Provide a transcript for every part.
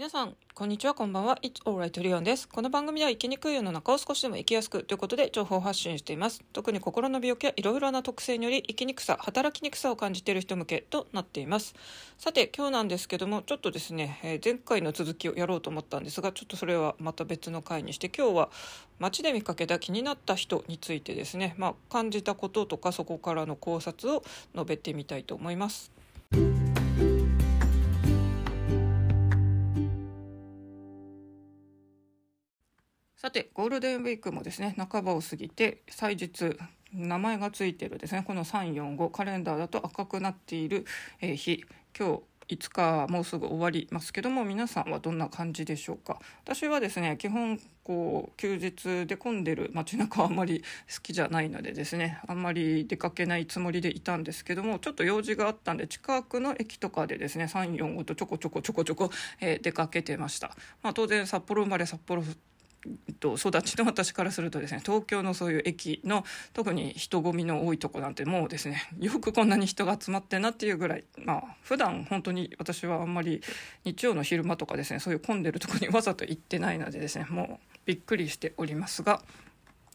皆さん、こんにちは、こんばんは。It's alright, リオンです。この番組では生きにくい世の中を少しでも生きやすくということで情報発信しています。特に心の病気やいろいろな特性により生きにくさ、働きにくさを感じている人向けとなっています。さて、今日なんですけども、ちょっとですね、えー前回の続きをやろうと思ったんですが、ちょっとそれはまた別の回にして、今日は街で見かけた気になった人についてですね、まあ、感じたこととかそこからの考察を述べてみたいと思います。さてゴールデンウィークもですね半ばを過ぎて祭日名前がついてるですね。この345カレンダーだと赤くなっている、え日。今日5日もうすぐ終わりますけども皆さんはどんな感じでしょうか？私はですね基本こう休日で混んでる街中はあまり好きじゃないのでですねあんまり出かけないつもりでいたんですけどもちょっと用事があったんで近くの駅とかでですね345とちょこちょこちょこちょこ、えー出かけてました、まあ、当然札幌生まれ札幌と育ちの私からするとですね東京のそういう駅の特に人混みの多いとこなんてもうですね よくこんなに人が集まってなっていうぐらいまあ普段本当に私はあんまり日曜の昼間とかですねそういう混んでるとこにわざと行ってないのでですねもうびっくりしておりますが。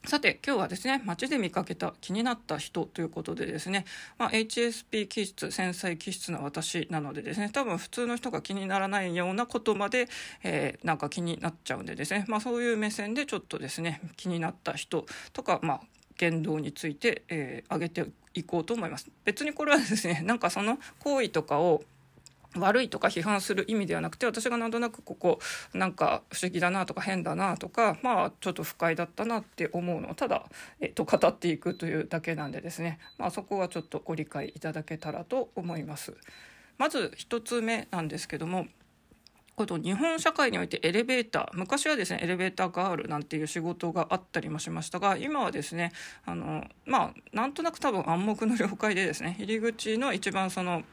さて今日はですね街で見かけた気になった人ということでですね、まあ、HSP 気質繊細気質な私なのでですね多分普通の人が気にならないようなことまで、えーなんか気になっちゃうんでですね、まあ、そういう目線でちょっとですね気になった人とか、まあ、言動について、えー挙げていこうと思います。別にこれはですねなんかその行為とかを悪いとか批判する意味ではなくて私がなんとなくここなんか不思議だなとか変だなとかまあちょっと不快だったなって思うのをただ、えっと、語っていくというだけなんでですね、まあ、そこはちょっとご理解いただけたらと思います。まず一つ目なんですけどもこの日本社会においてエレベーター昔はですねエレベーターガールなんていう仕事があったりもしましたが今はですねあのまあなんとなく多分暗黙の了解でですね入り口の一番その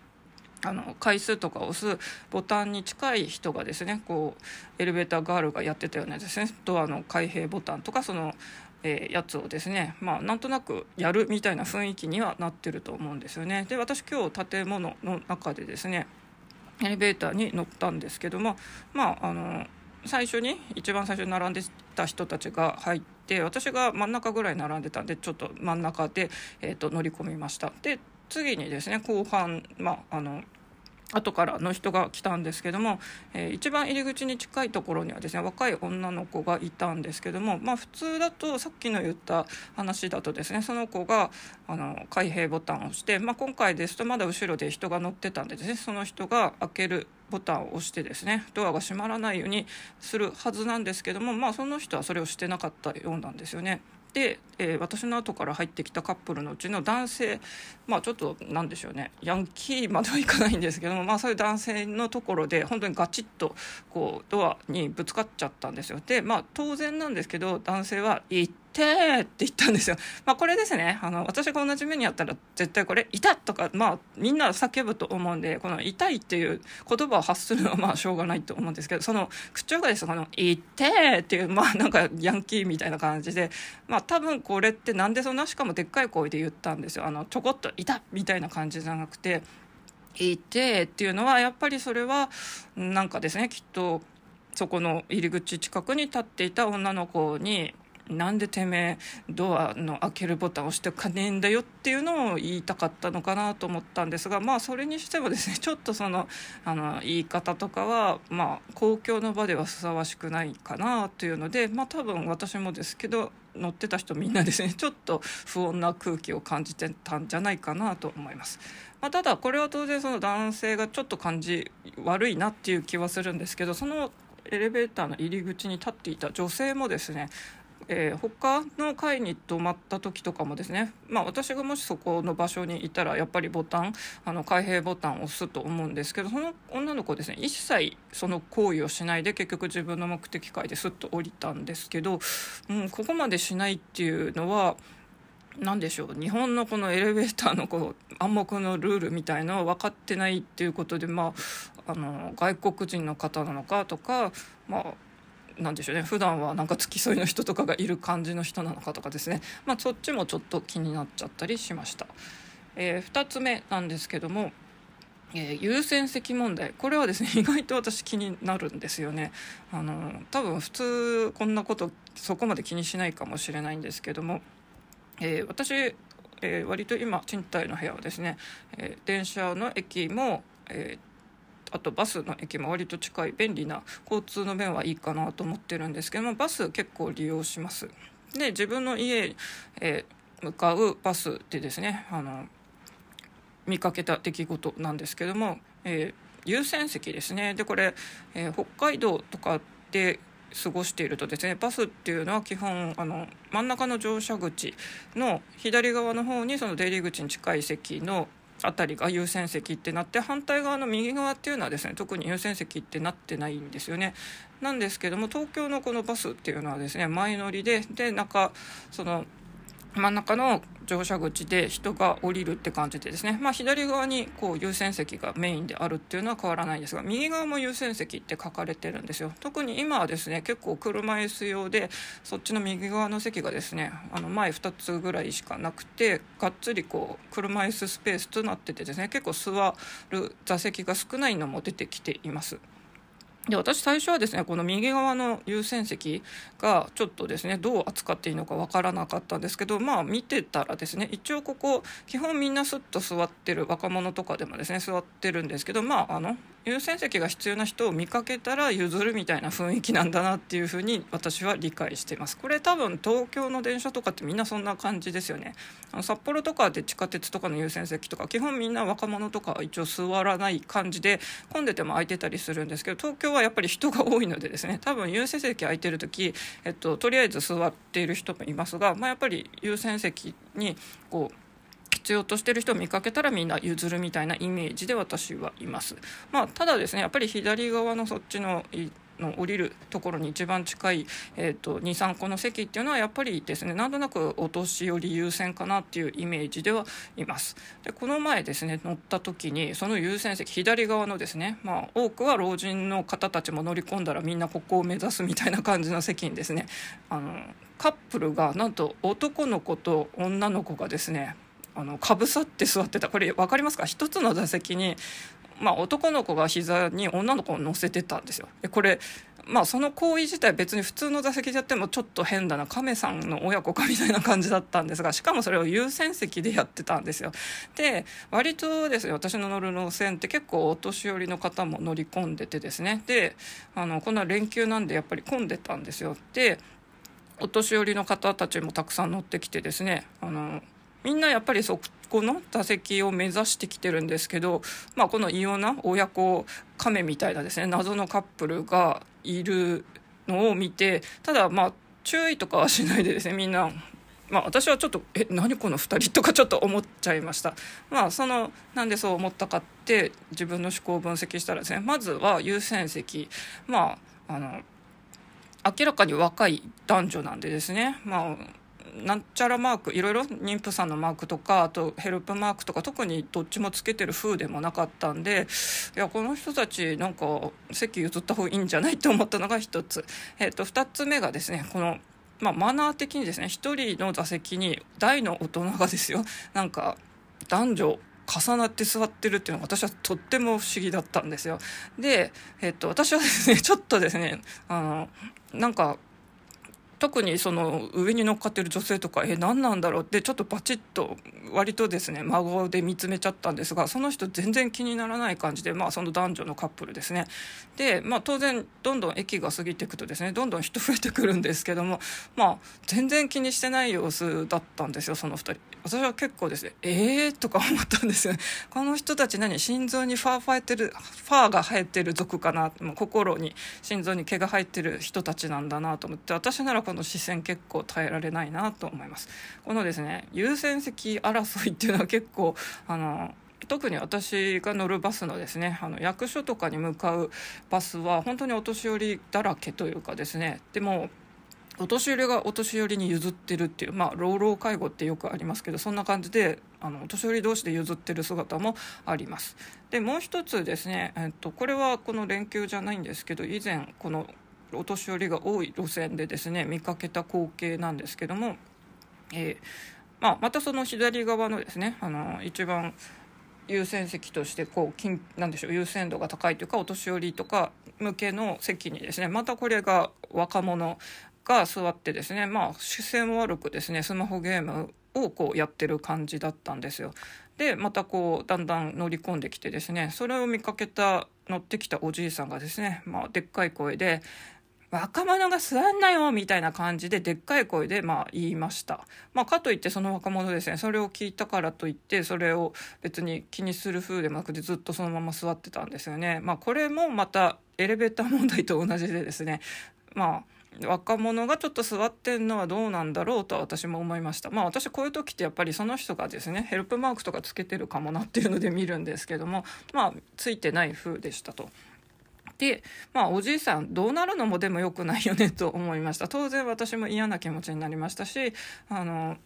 あの回数とか押すボタンに近い人がですねこうエレベーターガールがやってたようなですねドアの開閉ボタンとかその、えーやつをですねまあなんとなくやるみたいな雰囲気にはなってると思うんですよね。で私今日建物の中でですねエレベーターに乗ったんですけどもまああの最初に一番最初に並んでた人たちが入って私が真ん中ぐらい並んでたんでちょっと真ん中で、えー、と乗り込みましたで次にですね後半まああの後からの人が来たんですけども、えー一番入り口に近いところにはですね若い女の子がいたんですけども、まあ、普通だとさっきの言った話だとですねその子があの開閉ボタンを押して、まあ、今回ですとまだ後ろで人が乗ってたんでですねその人が開けるボタンを押してですねドアが閉まらないようにするはずなんですけども、まあ、その人はそれをしてなかったようなんですよね。で、えー私の後から入ってきたカップルのうちの男性まあちょっと何でしょうねヤンキーまではいかないんですけども、まあ、そういう男性のところで本当にガチッとこうドアにぶつかっちゃったんですよでまあ当然なんですけど男性は「行っ!」って言ったんですよ、まあ、これですねあの私が同じ目にあったら絶対これ「痛っ!」とかまあみんな叫ぶと思うんでこの「痛い」っていう言葉を発するのは まあしょうがないと思うんですけどその口調がですねこの「行って!」っていうまあなんかヤンキーみたいな感じでまあ多分これってなんでそんなしかもでっかい声で言ったんですよあのちょこっと「痛っ!」みたいな感じじゃなくて「いて」っていうのはやっぱりそれはなんかですねきっとそこの入り口近くに立っていた女の子になんでてめえドアの開けるボタンを押してかねえんだよっていうのを言いたかったのかなと思ったんですがまあそれにしてもですねちょっとそのあの言い方とかはまあ公共の場ではふさわしくないかなというのでまあ多分私もですけど乗ってた人みんなですね ちょっと不穏な空気を感じてたんじゃないかなと思います。まあ、ただこれは当然その男性がちょっと感じ悪いなっていう気はするんですけどそのエレベーターの入り口に立っていた女性もですねえー他の階に泊まった時とかもですね、まあ、私がもしそこの場所にいたらやっぱりボタンあの開閉ボタンを押すと思うんですけどその女の子ですね一切その行為をしないで結局自分の目的階ですっと降りたんですけど、うん、ここまでしないっていうのは何でしょう日本のこのエレベーターのこう暗黙のルールみたいのは分かってないっていうことで、まあ、あの外国人の方なのかとか、まあ、なんでしょうね。普段はなんか付き添いの人とかがいる感じの人なのかとかですね、まあ、そっちもちょっと気になっちゃったりしました。えー2つ目なんですけどもえー、優先席問題。これはですね 意外と私気になるんですよね。あの多分普通こんなことそこまで気にしないかもしれないんですけども、えー、私、え、割と今賃貸の部屋はですね、え電車の駅も、えあとバスの駅も割と近い便利な交通の便はいいかなと思ってるんですけどもバス結構利用します。で自分の家へ向かうバスでですねあの見かけた出来事なんですけども、えー、優先席ですね。でこれ、えー、北海道とかで過ごしているとですねバスっていうのは基本あの真ん中の乗車口の左側の方にその出入り口に近い席の辺りが優先席ってなって反対側の右側っていうのはですね特に優先席ってなってないんですよね。なんですけども東京のこのバスっていうのはですね前乗りでで中その真ん中の乗車口で人が降りるって感じでですね、まあ、左側にこう優先席がメインであるっていうのは変わらないんですが右側も優先席って書かれてるんですよ特に今はですね結構車椅子用でそっちの右側の席がですねあの前2つぐらいしかなくてがっつりこう車椅子スペースとなっててですね結構座る座席が少ないのも出てきています。で私最初はですねこの右側の優先席がちょっとですねどう扱っていいのかわからなかったんですけどまあ見てたらですね一応ここ基本みんなスッと座ってる若者とかでもですね座ってるんですけどまああの優先席が必要な人を見かけたら譲るみたいな雰囲気なんだなっていうふうに私は理解しています。これ多分東京の電車とかってみんなそんな感じですよね。あの札幌とかで地下鉄とかの優先席とか基本みんな若者とかは一応座らない感じで混んでても空いてたりするんですけど東京はやっぱり人が多いのでですね多分優先席空いてる時、えっと、とりあえず座っている人もいますが、まあ、やっぱり優先席にこう必要としてる人を見かけたらみんな譲るみたいなイメージで私はいます。まあ、ただですねやっぱり左側のそっちのの降りるところに一番近い、えーと、23個の席っていうのはやっぱりですねなんとなくお年寄り優先かなっていうイメージではいますでこの前ですね乗った時にその優先席左側のですね、まあ、多くは老人の方たちも乗り込んだらみんなここを目指すみたいな感じの席にですねあのカップルがなんと男の子と女の子がですねあのかぶさって座ってたこれ分かりますか？一つの座席にまあ、男の子が膝に女の子を乗せてたんですよ。でこれまあその行為自体別に普通の座席でやってもちょっと変だな亀さんの親子かみたいな感じだったんですがしかもそれを優先席でやってたんですよ。で割とですね私の乗る路線って結構お年寄りの方も乗り込んでてですねであのこんな連休なんでやっぱり混んでたんですよ。でお年寄りの方たちもたくさん乗ってきてですねあのみんなやっぱりそこの座席を目指してきてるんですけど、まあ、この異様な親子亀みたいなですね謎のカップルがいるのを見てただまあ注意とかはしないでですねみんなまあ、私はちょっと「え何この2人」とかちょっと思っちゃいました。まあそのなんでそう思ったかって自分の思考を分析したらですねまずは優先席まああの明らかに若い男女なんでですねまあなんちゃらマークいろいろ妊婦さんのマークとかあとヘルプマークとか特にどっちもつけてる風でもなかったんでいやこの人たちなんか席譲った方がいいんじゃないって思ったのが一つ、えー、と2つ目がですねこの、まあ、マナー的にですね1人の座席に大の大人がですよなんか男女重なって座ってるっていうのが私はとっても不思議だったんですよ。で、えっと、私はですねちょっとですねあのなんか特にその上に乗っかってる女性とかえ何なんだろう？ってちょっとバチッと割とですね孫で見つめちゃったんですがその人全然気にならない感じで、まあ、その男女のカップルですね。で、まあ、当然どんどん駅が過ぎていくとですねどんどん人増えてくるんですけども、まあ、全然気にしてない様子だったんですよその2人。私は結構ですねえーとか思ったんですよ。ねこの人たち何心臓にファー生えてるファーが生えてる族かな？もう心に心臓に毛が生えてる人たちなんだなと思って私ならこの視線結構耐えられないなと思いますこのですね優先席争いっていうのは結構あの特に私が乗るバスのですねあの役所とかに向かうバスは本当にお年寄りだらけというかですねでもお年寄りがお年寄りに譲ってるっていうまあ老老介護ってよくありますけどそんな感じであのお年寄り同士で譲ってる姿もありますでもう一つですね、えっと、これはこの連休じゃないんですけど以前このお年寄りが多い路線でですね見かけた光景なんですけども、えーまあ、またその左側のですねあの一番優先席としてこうなんでしょう優先度が高いというかお年寄りとか向けの席にですねまたこれが若者が座ってですねまあ視線悪くですねスマホゲームをこうやってる感じだったんですよ。でまたこうだんだん乗り込んできてですねそれを見かけた乗ってきたおじいさんがですね、まあ、でっかい声で若者が座んなよみたいな感じででっかい声でまあ言いました。まあ、かといってその若者ですねそれを聞いたからといってそれを別に気にする風でもなくてずっとそのまま座ってたんですよね。まあ、これもまたエレベーター問題と同じでですねまあ若者がちょっと座ってんのはどうなんだろうと私も思いましたまあ私こういう時ってやっぱりその人がですねヘルプマークとかつけてるかもなっていうので見るんですけどもまあついてない風でしたと。でまあおじいさんどうなるのもでも良くないよねと思いました当然私も嫌な気持ちになりましたしあの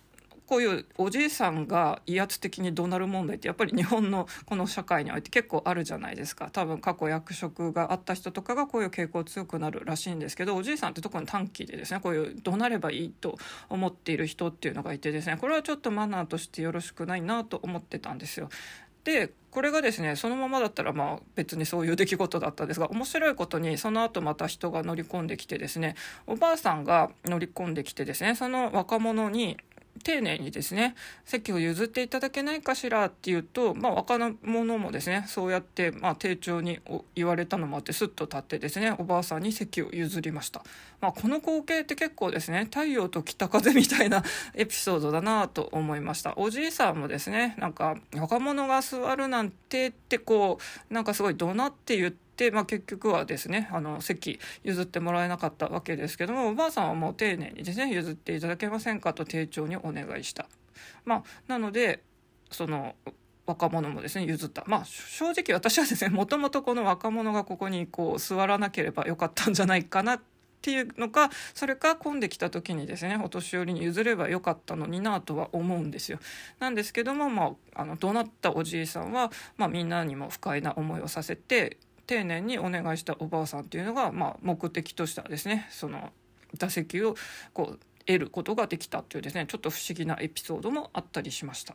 こういうおじいさんが威圧的に怒鳴る問題ってやっぱり日本のこの社会において結構あるじゃないですか多分過去役職があった人とかがこういう傾向強くなるらしいんですけどおじいさんって特に短期でですねこういう怒鳴ればいいと思っている人っていうのがいてですねこれはちょっとマナーとしてよろしくないなと思ってたんですよ。でこれがですねそのままだったらまあ別にそういう出来事だったんですが面白いことにその後また人が乗り込んできてですねおばあさんが乗り込んできてですねその若者に丁寧にですね席を譲っていただけないかしらっていうと、まあ、若者もですねそうやって、まあ、丁重に言われたのもあってすっと立ってですねおばあさんに席を譲りました、まあ、この光景って結構ですね太陽と北風みたいな エピソードだなと思いました。おじいさんもですねなんか若者が座るなんてってこうなんかすごい怒鳴って言って、まあ、結局はですねあの席譲ってもらえなかったわけですけどもおばあさんはもう丁寧にですね譲っていただけませんかと丁重にお願いした。まあ、なのでその若者もですね譲ったまあ正直私はですねもともとこの若者がここにこう座らなければよかったんじゃないかなっていうのかそれか混んできた時にですねお年寄りに譲ればよかったのになとは思うんですよ。なんですけども、まあ、あの怒鳴ったおじいさんは、まあ、みんなにも不快な思いをさせて丁寧にお願いしたおばあさんっていうのが、まあ、目的としてはですねその座席をこう得ることができたっていうですねちょっと不思議なエピソードもあったりしました。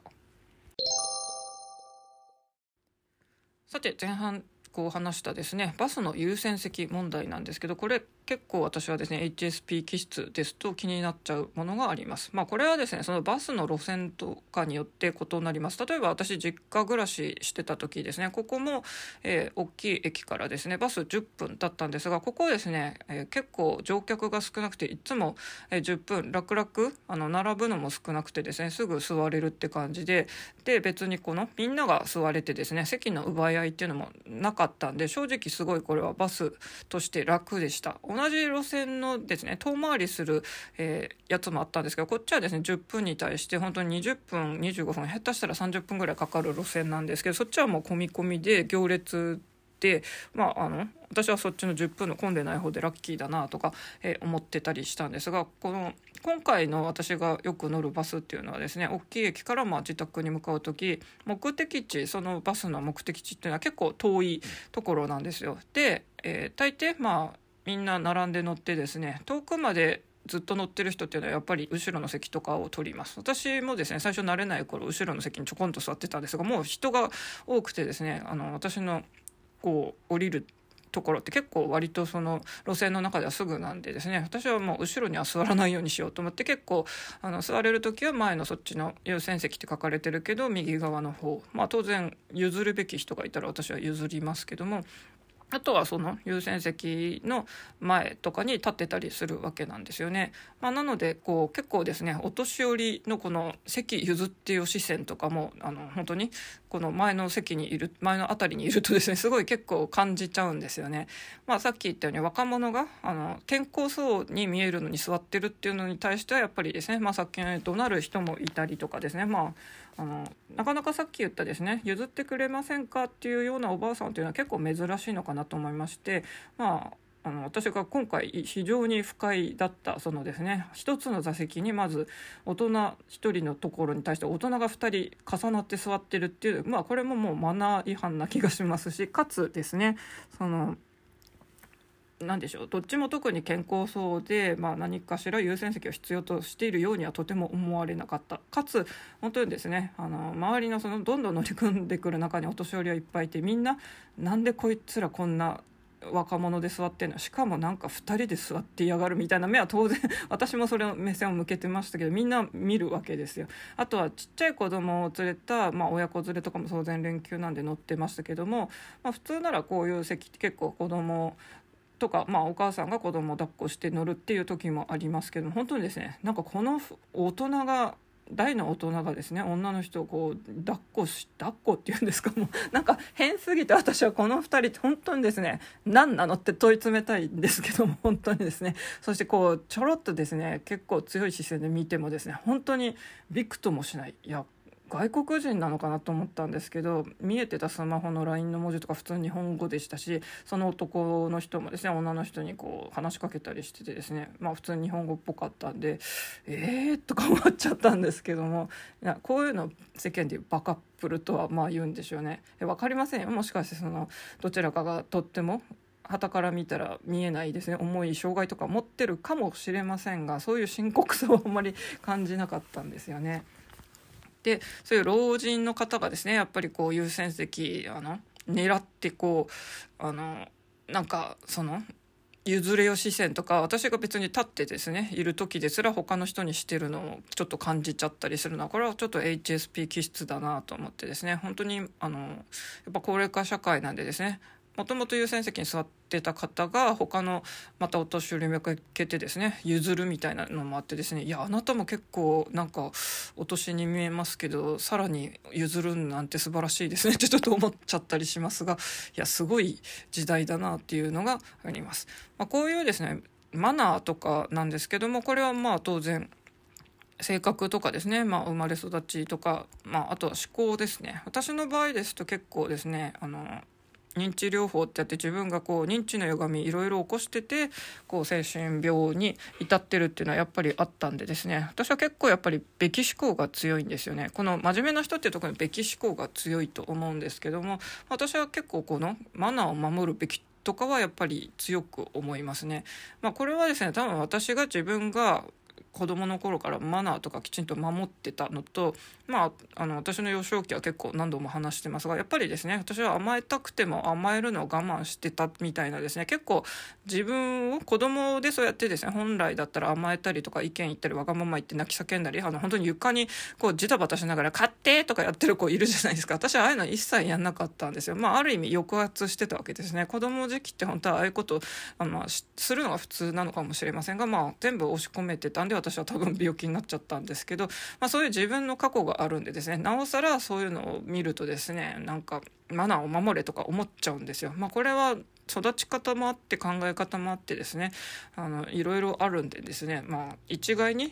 さて前半こう話したですねバスの優先席問題なんですけどこれ結構私はですね HSP 気質ですと気になっちゃうものがあります。まあこれはですねそのバスの路線とかによって異なります。例えば私実家暮らししてた時ですねここも、えー、大きい駅からですねバス10分だったんですがここですね、えー、結構乗客が少なくていつも、え、10分楽々あの並ぶのも少なくてですねすぐ座れるって感じでで別にこのみんなが座れてですね席の奪い合いっていうのもなかったんで正直すごいこれはバスとして楽でした。同じ路線のですね遠回りする、えー、やつもあったんですけどこっちはですね10分に対して本当に20分25分下手したら30分ぐらいかかる路線なんですけどそっちはもう込み込みで行列でまああの私はそっちの10分の混んでない方でラッキーだなとか、えー、思ってたりしたんですがこの今回の私がよく乗るバスっていうのはですね大きい駅からまあ自宅に向かう時目的地そのバスの目的地っていうのは結構遠いところなんですよ。で、えー、大抵まあみんな並んで乗ってですね遠くまでずっと乗ってる人っていうのはやっぱり後ろの席とかを取ります私もですね最初慣れない頃後ろの席にちょこんと座ってたんですがもう人が多くてですねあの私のこう降りるところって結構割とその路線の中ではすぐなんでですね。私はもう後ろには座らないようにしようと思って結構あの座れる時は前のそっちの優先席って書かれてるけど右側の方。まあ当然譲るべき人がいたら私は譲りますけども。あとはその優先席の前とかに立ってたりするわけなんですよね。まあ、なのでこう結構ですねお年寄りのこの席譲ってよ視線とかもあの本当にこの前の席にいる前の辺りにいるとですねすごい結構感じちゃうんですよね。まあ、さっき言ったように若者があの健康そうに見えるのに座ってるっていうのに対してはやっぱりですね、まあ、さっきのように怒鳴る人もいたりとかですねまああのなかなかさっき言ったですね譲ってくれませんかっていうようなおばあさんというのは結構珍しいのかなと思いましてまああの私が今回非常に不快だったそのですね一つの座席にまず大人1人のところに対して大人が2人重なって座ってるっていうまあこれももうマナー違反な気がしますしかつですねその何でしょうどっちも特に健康そうで、まあ、何かしら優先席を必要としているようにはとても思われなかった。かつ本当にですねあの周りのそのどんどん乗り組んでくる中にお年寄りはいっぱいいてみんななんでこいつらこんな若者で座ってんの？しかもなんか2人で座って嫌がるみたいな目は当然 私もそれの目線を向けてましたけどみんな見るわけですよ。あとはちっちゃい子供を連れた、まあ、親子連れとかも当然連休なんで乗ってましたけども、まあ、普通ならこういう席って結構子供とか、まあ、お母さんが子供を抱っこして乗るっていう時もありますけど本当にですねなんかこの大人が大の大人がですね女の人をこう抱っこし抱っこっていうんですかもう なんか変すぎて私はこの2人って本当にですね何なのって問い詰めたいんですけども本当にですねそしてこうちょろっとですね結構強い視線で見てもですね本当にびくともしない。いや外国人なのかなと思ったんですけど見えてたスマホの LINE の文字とか普通日本語でしたしその男の人もですね女の人にこう話しかけたりしててですねまあ普通に日本語っぽかったんでえーとか思っちゃったんですけどもいやこういうの世間でいうバカップルとはまあ言うんでしょうね。分かりませんよ。もしかしてそのどちらかがとっても旗から見たら見えないですね。重い障害とか持ってるかもしれませんがそういう深刻さはあんまり感じなかったんですよね。でそういう老人の方がですねやっぱりこう優先席あの狙ってこうあのなんかその譲れよ視線とか私が別に立ってですねいる時ですら他の人にしてるのをちょっと感じちゃったりするのはこれはちょっと HSP 気質だなと思ってですね本当にあのやっぱ高齢化社会なんでですねもともと優先席に座ってた方が他のまたお年寄りめかけてですね譲るみたいなのもあってですねいやあなたも結構なんかお年に見えますけどさらに譲るなんて素晴らしいですねってちょっと思っちゃったりしますがいやすごい時代だなっていうのがあります。まあ、こういうですねマナーとかなんですけどもこれはまあ当然性格とかですね、まあ、生まれ育ちとか、まあ、あとは思考ですね私の場合ですと結構ですねあの認知療法ってやって自分がこう認知の歪みいろいろ起こしててこう精神病に至ってるっていうのはやっぱりあったんでですね私は結構やっぱりべき思考が強いんですよねこの真面目な人っていうところにべき思考が強いと思うんですけども私は結構このマナーを守るべきとかはやっぱり強く思いますね。まあ、これはですね多分私が自分が子供の頃からマナーとかきちんと守ってたのと、まあ、あの私の幼少期は結構何度も話してますがやっぱりですね私は甘えたくても甘えるのを我慢してたみたいなですね結構自分を子供でそうやってですね本来だったら甘えたりとか意見言ったりわがまま言って泣き叫んだりあの本当に床にこうジタバタしながら「買って!」とかやってる子いるじゃないですか私はああいうの一切やんなかったんですよ。まあ、ある意味抑圧してたわけですね子供時期って本当はああいうことあのするのが普通なのかもしれませんが、まあ、全部押し込めてたんで私は多分病気になっちゃったんですけど、まあ、そういう自分の過去があるんでですねなおさらそういうのを見るとですねなんかマナーを守れとか思っちゃうんですよ。まあ、これは育ち方もあって考え方もあってですねあのいろいろあるんでですね、まあ、一概に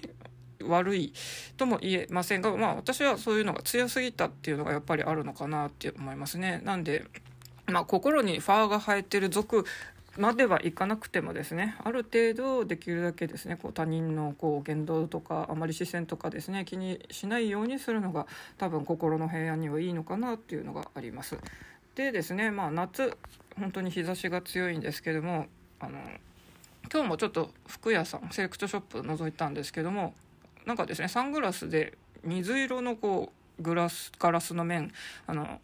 悪いとも言えませんが、まあ、私はそういうのが強すぎたっていうのがやっぱりあるのかなって思いますね。なんでまあ、心にファーが生えてる族まではいかなくてもですねある程度できるだけですねこう他人のこう言動とかあまり視線とかですね気にしないようにするのが多分心の平安にはいいのかなっていうのがあります。でですねまあ夏本当に日差しが強いんですけどもあの今日もちょっと服屋さんセレクトショップ覗いたんですけどもなんかですねサングラスで水色のこうグラスガラスの面あの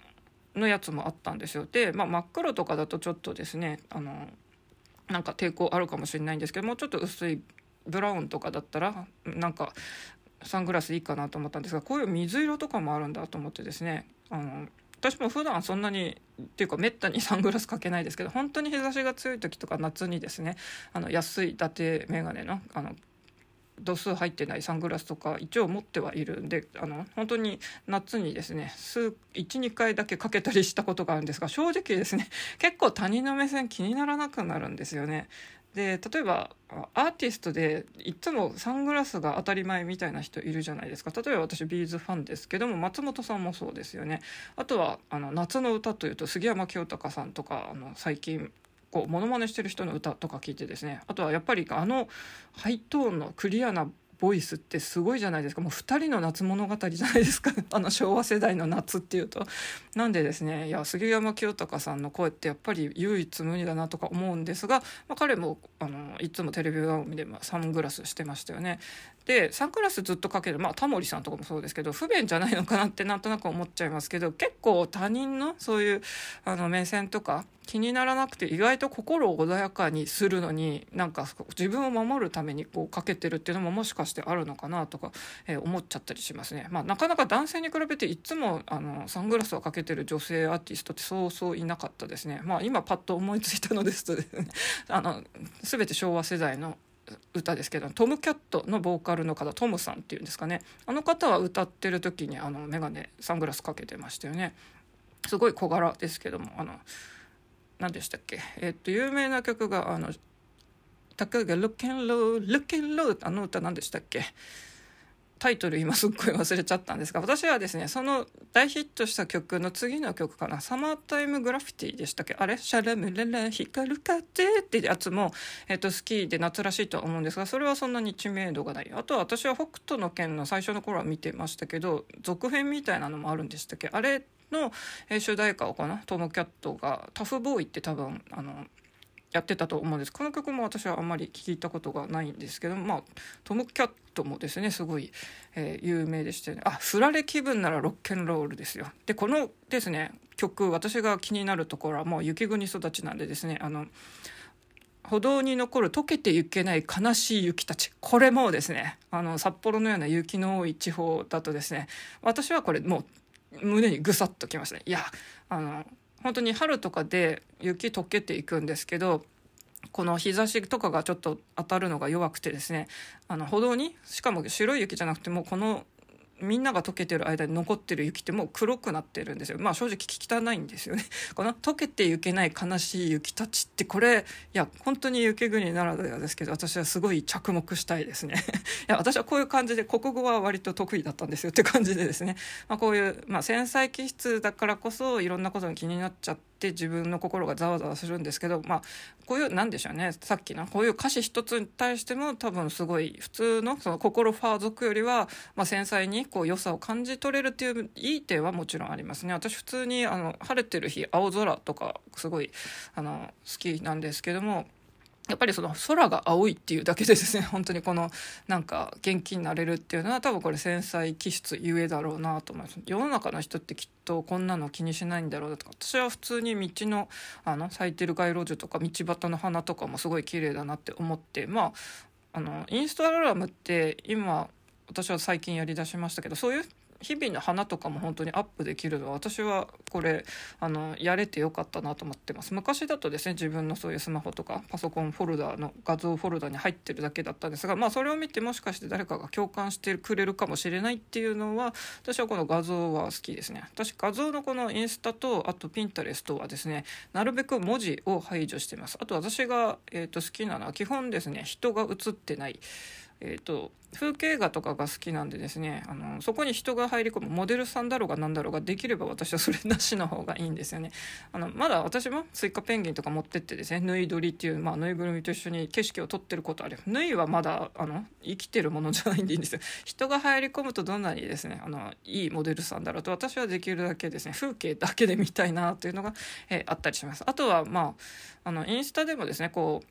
のやつもあったんですよで、まあ、真っ黒とかだとちょっとですねあのなんか抵抗あるかもしれないんですけどもうちょっと薄いブラウンとかだったらなんかサングラスいいかなと思ったんですがこういう水色とかもあるんだと思ってですねあの私も普段そんなにっていうかめったにサングラスかけないですけど本当に日差しが強い時とか夏にですねあの安い伊達眼鏡のあの度数入ってないサングラスとか一応持ってはいるんであの本当に夏にですね12回だけかけたりしたことがあるんですが正直ですね 結構他人の目線気にならなくなるんですよね。で例えばアーティストでいつもサングラスが当たり前みたいな人いるじゃないですか例えば私ビーズファンですけども松本さんもそうですよねあとはあの夏の歌というと杉山清隆さんとかあの最近こうモノマネしてる人の歌とか聞いてですね。あとはやっぱりあのハイトーンのクリアなボイスってすごいじゃないですかもう2人の夏物語じゃないですか あの昭和世代の夏っていうと。なんでですねいや杉山清隆さんの声ってやっぱり唯一無二だなとか思うんですが、まあ、彼もあのいつもテレビ番組でサングラスしてましたよね。でサングラスずっとかけるまあタモリさんとかもそうですけど不便じゃないのかなってなんとなく思っちゃいますけど結構他人のそういうあの目線とか気にならなくて意外と心を穏やかにするのになんか自分を守るためにこうかけてるっていうのももしかしてあるのかなとか、えー、思っちゃったりしますね。まあ、なかなか男性に比べていつもあのサングラスをかけてる女性アーティストってそうそういなかったですね。まあ、今パッと思いついたのですと あの全て昭和世代の歌ですけどトム・キャットのボーカルの方トムさんっていうんですかねあの方は歌ってる時にあの眼鏡サングラスかけてましたよねすごい小柄ですけどもあの何でしたっけ？えっと有名な曲があの「たかが Look and Low Look and Low」あの歌何でしたっけ？タイトル今すっごい忘れちゃったんですが私はですねその大ヒットした曲の次の曲かな「サマータイムグラフィティ」でしたっけ？あれ「シャラムレレ光る風」ってやつも、えっと、好きで夏らしいとは思うんですがそれはそんなに知名度がない。あとは私は北斗の拳の最初の頃は見てましたけど続編みたいなのもあるんでしたっけ？あれの主題歌をかな？トム・キャットがタフボーイって多分あのやってたと思うんです。この曲も私はあんまり聞いたことがないんですけどまあトム・キャットもですねすごい、えー、有名でしてね。あ振られ気分ならロッケンロールですよ。でこのですね曲私が気になるところはもう雪国育ちなんでですねあの歩道に残る溶けてゆけない悲しい雪たち。これもですねあの札幌のような雪の多い地方だとですね私はこれもう胸にぐさっときましたね。いやあの本当に春とかで雪溶けていくんですけどこの日差しとかがちょっと当たるのが弱くてですねあの歩道にしかも白い雪じゃなくてもこのみんなが溶けてる間に残ってる雪ってもう黒くなってるんですよ。まあ正直汚いんですよね。この溶けてゆけない悲しい雪たちってこれいや本当に雪国ならではですけど私はすごい着目したいですね。いや私はこういう感じで国語は割と得意だったんですよって感じでですね、まあ、こういう、まあ、繊細気質だからこそいろんなことが気になっちゃってって自分の心がざわざわするんですけどまあこういうなんでしょうね。さっきのこういう歌詞一つに対しても多分すごい普通のその心ファー族よりは、まあ、繊細にこう良さを感じ取れるっていういい点はもちろんありますね。私普通にあの晴れてる日青空とかすごいあの好きなんですけどもやっぱりその空が青いっていうだけでですね 本当にこのなんか元気になれるっていうのは多分これ繊細気質ゆえだろうなと思います。世の中の人ってきっとこんなの気にしないんだろうなとか私は普通に道のあの咲いてる街路樹とか道端の花とかもすごい綺麗だなって思ってまああのインスタグラムって今私は最近やりだしましたけどそういう日々の花とかも本当にアップできるのは私はこれあのやれてよかったなと思ってます。昔だとですね自分のそういうスマホとかパソコンフォルダの画像フォルダに入ってるだけだったんですがまあそれを見てもしかして誰かが共感してくれるかもしれないっていうのは私はこの画像は好きですね。私画像のこのインスタとあとピンタレストはですねなるべく文字を排除してます。あと私が、えー、と好きなのは基本ですね人が写ってない。えーと、風景画とかが好きなんでですねあのそこに人が入り込むモデルさんだろうが何だろうができれば私はそれなしの方がいいんですよね。あのまだ私もスイカペンギンとか持ってってですね縫い撮りっていう、まあ、ぬいぐるみと一緒に景色を撮ってることある。縫いはまだあの生きてるものじゃないんでいいんですよ。人が入り込むとどんなにですねあのいいモデルさんだろうと私はできるだけですね風景だけで見たいなというのが、えー、あったりします。あとはまああのインスタでもですねこう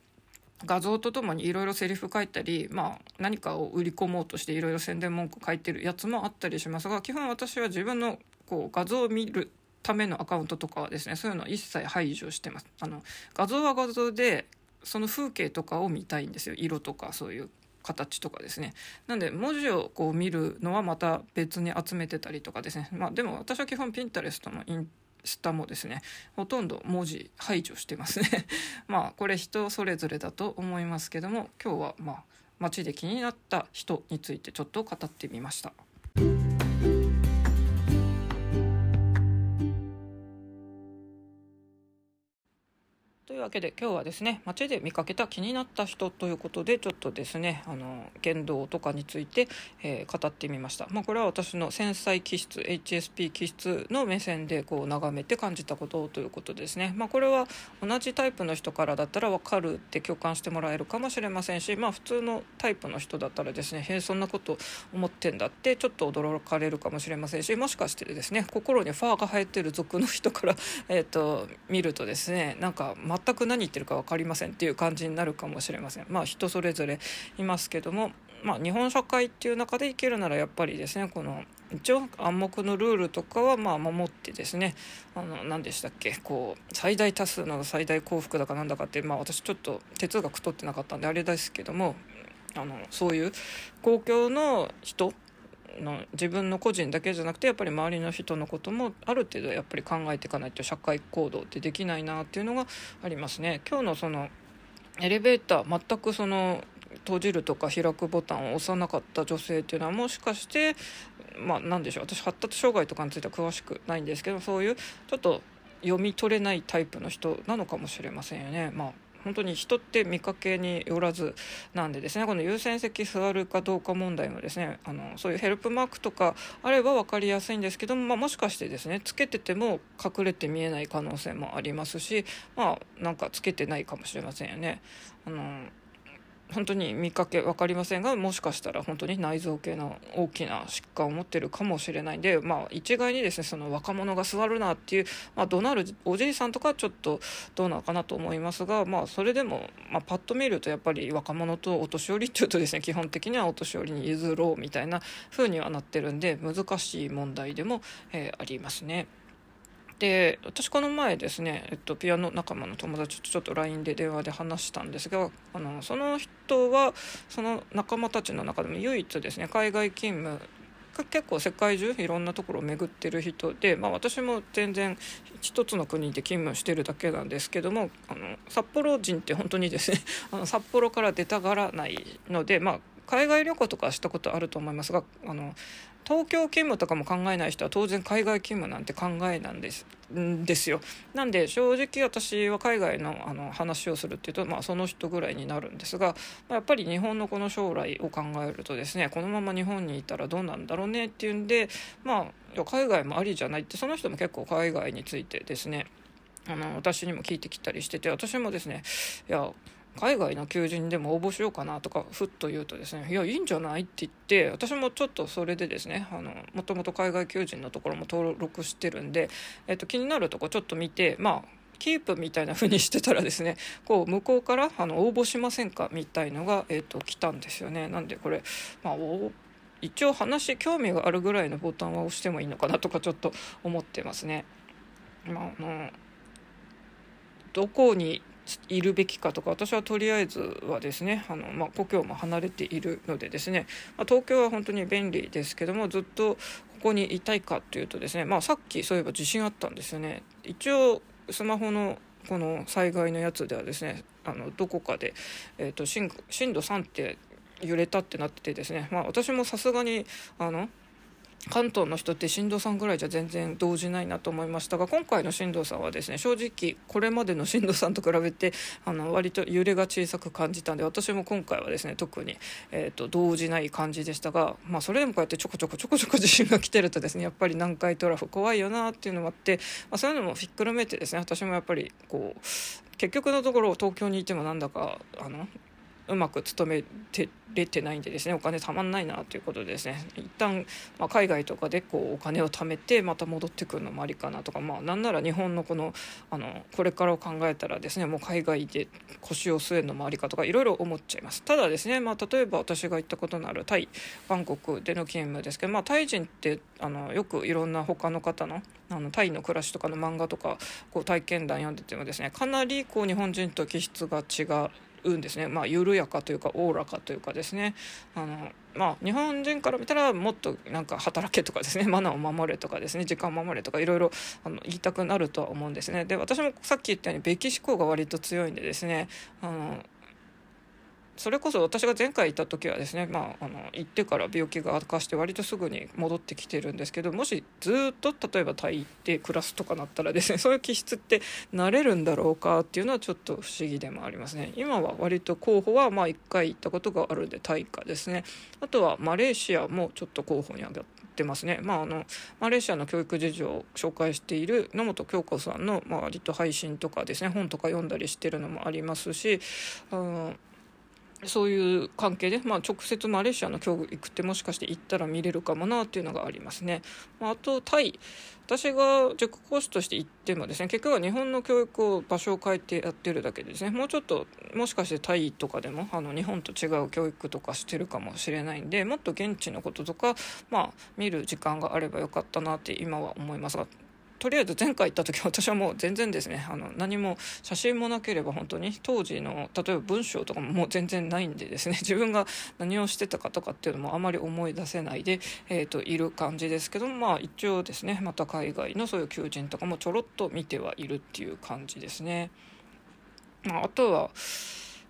画像とともにいろいろセリフ書いたり、まあ、何かを売り込もうとしていろいろ宣伝文句書いてるやつもあったりしますが基本私は自分のこう画像を見るためのアカウントとかはですねそういうのは一切排除してます。あの画像は画像でその風景とかを見たいんですよ。色とかそういう形とかですね。なんで文字をこう見るのはまた別に集めてたりとかですね。まあでも私は基本ピンタレストのイン下もですねほとんど文字排除してますね まあこれ人それぞれだと思いますけども今日はまあ街で気になった人についてちょっと語ってみました。というわけで今日はですね街で見かけた気になった人ということでちょっとですねあの言動とかについて、えー、語ってみました、まあ、これは私の繊細気質 HSP 気質の目線でこう眺めて感じたことということですね、まあ、これは同じタイプの人からだったら分かるって共感してもらえるかもしれませんし、まあ、普通のタイプの人だったらですねへえそんなこと思ってんだってちょっと驚かれるかもしれませんしもしかしてですね心にファーが生えてる族の人から、えーと見るとですねなんか全く何言ってるか分かりませんっていう感じになるかもしれません。まあ人それぞれいますけどもまあ日本社会っていう中で生きるならやっぱりですねこの一応暗黙のルールとかはまあ守ってですねあの何でしたっけこう最大多数の最大幸福だかなんだかってまあ私ちょっと哲学取ってなかったんであれですけどもあのそういう公共の人の自分の個人だけじゃなくてやっぱり周りの人のこともある程度やっぱり考えていかないと社会行動ってできないなっていうのがありますね。今日のそのエレベーター全くその閉じるとか開くボタンを押さなかった女性っていうのはもしかしてまあ何でしょう私発達障害とかについては詳しくないんですけどそういうちょっと読み取れないタイプの人なのかもしれませんよね。まあ本当に人って見かけによらずなんでですねこの優先席座るかどうか問題もですねあのそういうヘルプマークとかあれば分かりやすいんですけども、まあ、もしかしてですねつけてても隠れて見えない可能性もありますしまあなんかつけてないかもしれませんよね。あの本当に見かけ分かりませんがもしかしたら本当に内臓系の大きな疾患を持ってるかもしれないんで、まあ、一概にですねその若者が座るなっていう、まあ、怒鳴るおじいさんとかちょっとどうなのかなと思いますが、まあ、それでも、まあ、パッと見るとやっぱり若者とお年寄りっていうとですね基本的にはお年寄りに譲ろうみたいな風にはなってるんで難しい問題でも、えー、ありますね。で私この前ですね、えっと、ピアノ仲間の友達とちょっと LINE で電話で話したんですがあのその人はその仲間たちの中でも唯一ですね海外勤務結構世界中いろんなところを巡ってる人で、まあ、私も全然一つの国で勤務してるだけなんですけどもあの札幌人って本当にですね あの札幌から出たがらないので、まあ、海外旅行とかしたことあると思いますがあの東京勤務とかも考えない人は当然海外勤務なんて考えなんですんですよ。なんで正直私は海外のあの話をするっていうと、まあ、その人ぐらいになるんですが、まあ、やっぱり日本のこの将来を考えるとですねこのまま日本にいたらどうなんだろうねっていうんでまあ海外もありじゃないってその人も結構海外についてですねあの私にも聞いてきたりしてて私もですねいや海外の求人でも応募しようかなとかふっと言うとですねいやいいんじゃないって言って私もちょっとそれでですねあのもともと海外求人のところも登録してるんで、えっと、気になるとこちょっと見てまあキープみたいな風にしてたらですね こう向こうからあの応募しませんかみたいのが、えっと、来たんですよねなんでこれ、まあ、一応話興味があるぐらいのボタンは押してもいいのかなとかちょっと思ってますね。まあ、あのどこにいるべきかとか私はとりあえずはですねあの、まあ、故郷も離れているのでですね、まあ、東京は本当に便利ですけどもずっとここにいたいかというとですね、まあ、さっきそういえば地震あったんですよね。一応スマホのこの災害のやつではですねあのどこかで、えーと、震震度3って揺れたってなっててですね、まあ、私もさすがにあの関東の人って震度3ぐらいじゃ全然動じないなと思いましたが今回の震度3はですね正直これまでの震度3と比べて あの割と揺れが小さく感じたんで私も今回はですね特に、えーと、動じない感じでしたが、まあ、それでもこうやってちょこちょこちょこちょこ地震が来てるとですねやっぱり南海トラフ怖いよなっていうのもあって、まあ、そういうのもひっくるめてですね私もやっぱりこう結局のところ東京にいてもなんだかあのうまく勤めてれてないんでですねお金たまんないなということでですね。一旦、まあ、海外とかでこうお金を貯めてまた戻ってくるのもありかなとかまあなんなら日本のこのあのこれからを考えたらですねもう海外で腰を据えるのもありかとかいろいろ思っちゃいます。ただですね、まあ、例えば私が行ったことのあるタイバンコクでの勤務ですけど、まあ、タイ人ってあのよくいろんな他の方のあのタイの暮らしとかの漫画とかこう体験談読んでてもですねかなりこう日本人と気質が違う。うんですね、まあ、緩やかというかおおらかというかですね。あの、まあ、日本人から見たらもっとなんか働けとかですね。マナーを守れとかですね。時間を守れとかいろいろあの言いたくなるとは思うんですね。で私もさっき言ったようにべき思考が割と強いんでですね。あのそれこそ私が前回行った時はですね、まあ、あの行ってから病気が悪化して割とすぐに戻ってきてるんですけどもしずっと例えばタイで暮らすとかなったらですね そういう気質ってなれるんだろうかっていうのはちょっと不思議でもありますね。今は割と候補はまあ1回行ったことがあるんでタイかですね。あとはマレーシアもちょっと候補に挙がってますね、まあ、あのマレーシアの教育事情を紹介している野本京子さんの、まあ、割と配信とかですね本とか読んだりしてるのもありますしあのそういう関係で、まあ、直接マレーシアの教育ってもしかして行ったら見れるかもなっていうのがありますね。まあ、とタイ私が塾講師として行ってもですね結局は日本の教育を場所を変えてやってるだけでですねもうちょっともしかしてタイとかでもあの日本と違う教育とかしてるかもしれないんでもっと現地のこととか、まあ、見る時間があればよかったなって今は思いますがとりあえず前回行った時私はもう全然ですねあの何も写真もなければ本当に当時の例えば文章とかももう全然ないんでですね 自分が何をしてたかとかっていうのもあまり思い出せないで、えーと、いる感じですけどまあ一応ですねまた海外のそういう求人とかもちょろっと見てはいるっていう感じですね。まあ、あとは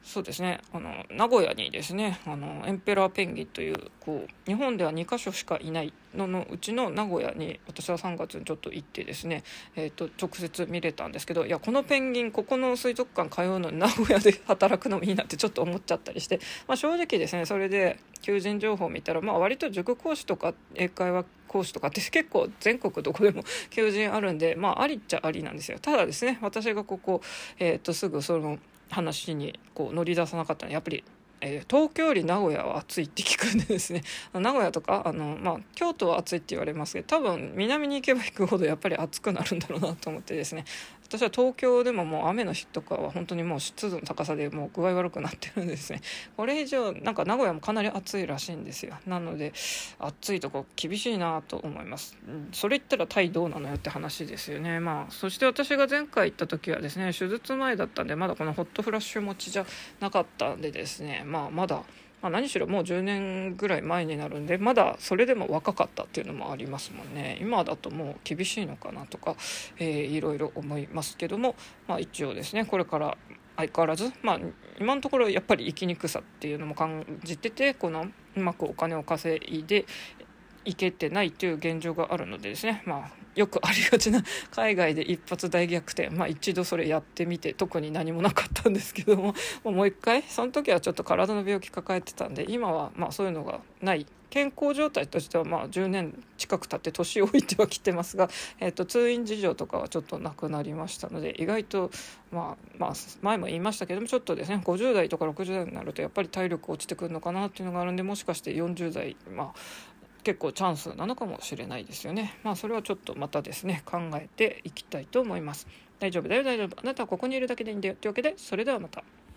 そうですね。あの名古屋にですねあのエンペラーペンギンというこう日本では2か所しかいないののうちの名古屋に私は3月にちょっと行ってですね、えーと、直接見れたんですけどいやこのペンギンここの水族館通うのに名古屋で働くのもいいなってちょっと思っちゃったりして、まあ、正直ですねそれで求人情報を見たら、まあ、割と塾講師とか英会話講師とかって結構全国どこでも求人あるんでまあありっちゃありなんですよ。ただですね私がここ、えー、とすぐその話にこう乗り出さなかったの。やっぱりえー、東京より名古屋は暑いって聞くんでですね。名古屋とかあの、まあ、京都は暑いって言われますけど多分南に行けば行くほどやっぱり暑くなるんだろうなと思ってですね。私は東京でももう雨の日とかは本当にもう湿度の高さでもう具合悪くなってるんですね。これ以上なんか名古屋もかなり暑いらしいんですよ。なので暑いとこ厳しいなと思います。それ言ったらタイどうなのよって話ですよね。まあそして私が前回行った時はですね手術前だったんでまだこのホットフラッシュ持ちじゃなかったんでですね。まあまだまあ、何しろもう10年ぐらい前になるんでまだそれでも若かったっていうのもありますもんね。今だともう厳しいのかなとか、えー、いろいろ思いますけども、まあ、一応ですねこれから相変わらず、まあ、今のところやっぱり生きにくさっていうのも感じててこのうまくお金を稼いでいけてないという現状があるのでですね、まあ、よくありがちな海外で一発大逆転、まあ、一度それやってみて特に何もなかったんですけども。もう一回その時はちょっと体の病気抱えてたんで今はまあそういうのがない。健康状態としてはまあ10年近く経って年老いてはきてますが、えー、と通院事情とかはちょっとなくなりましたので意外と、まあ、まあ前も言いましたけどもちょっとですね50代とか60代になるとやっぱり体力落ちてくるのかなっていうのがあるんでもしかして40代、まあ、結構チャンスなのかもしれないですよね。まあそれはちょっとまたですね考えていきたいと思います。大丈夫だよ大丈夫あなたはここにいるだけでいいんだよというわけでそれではまた。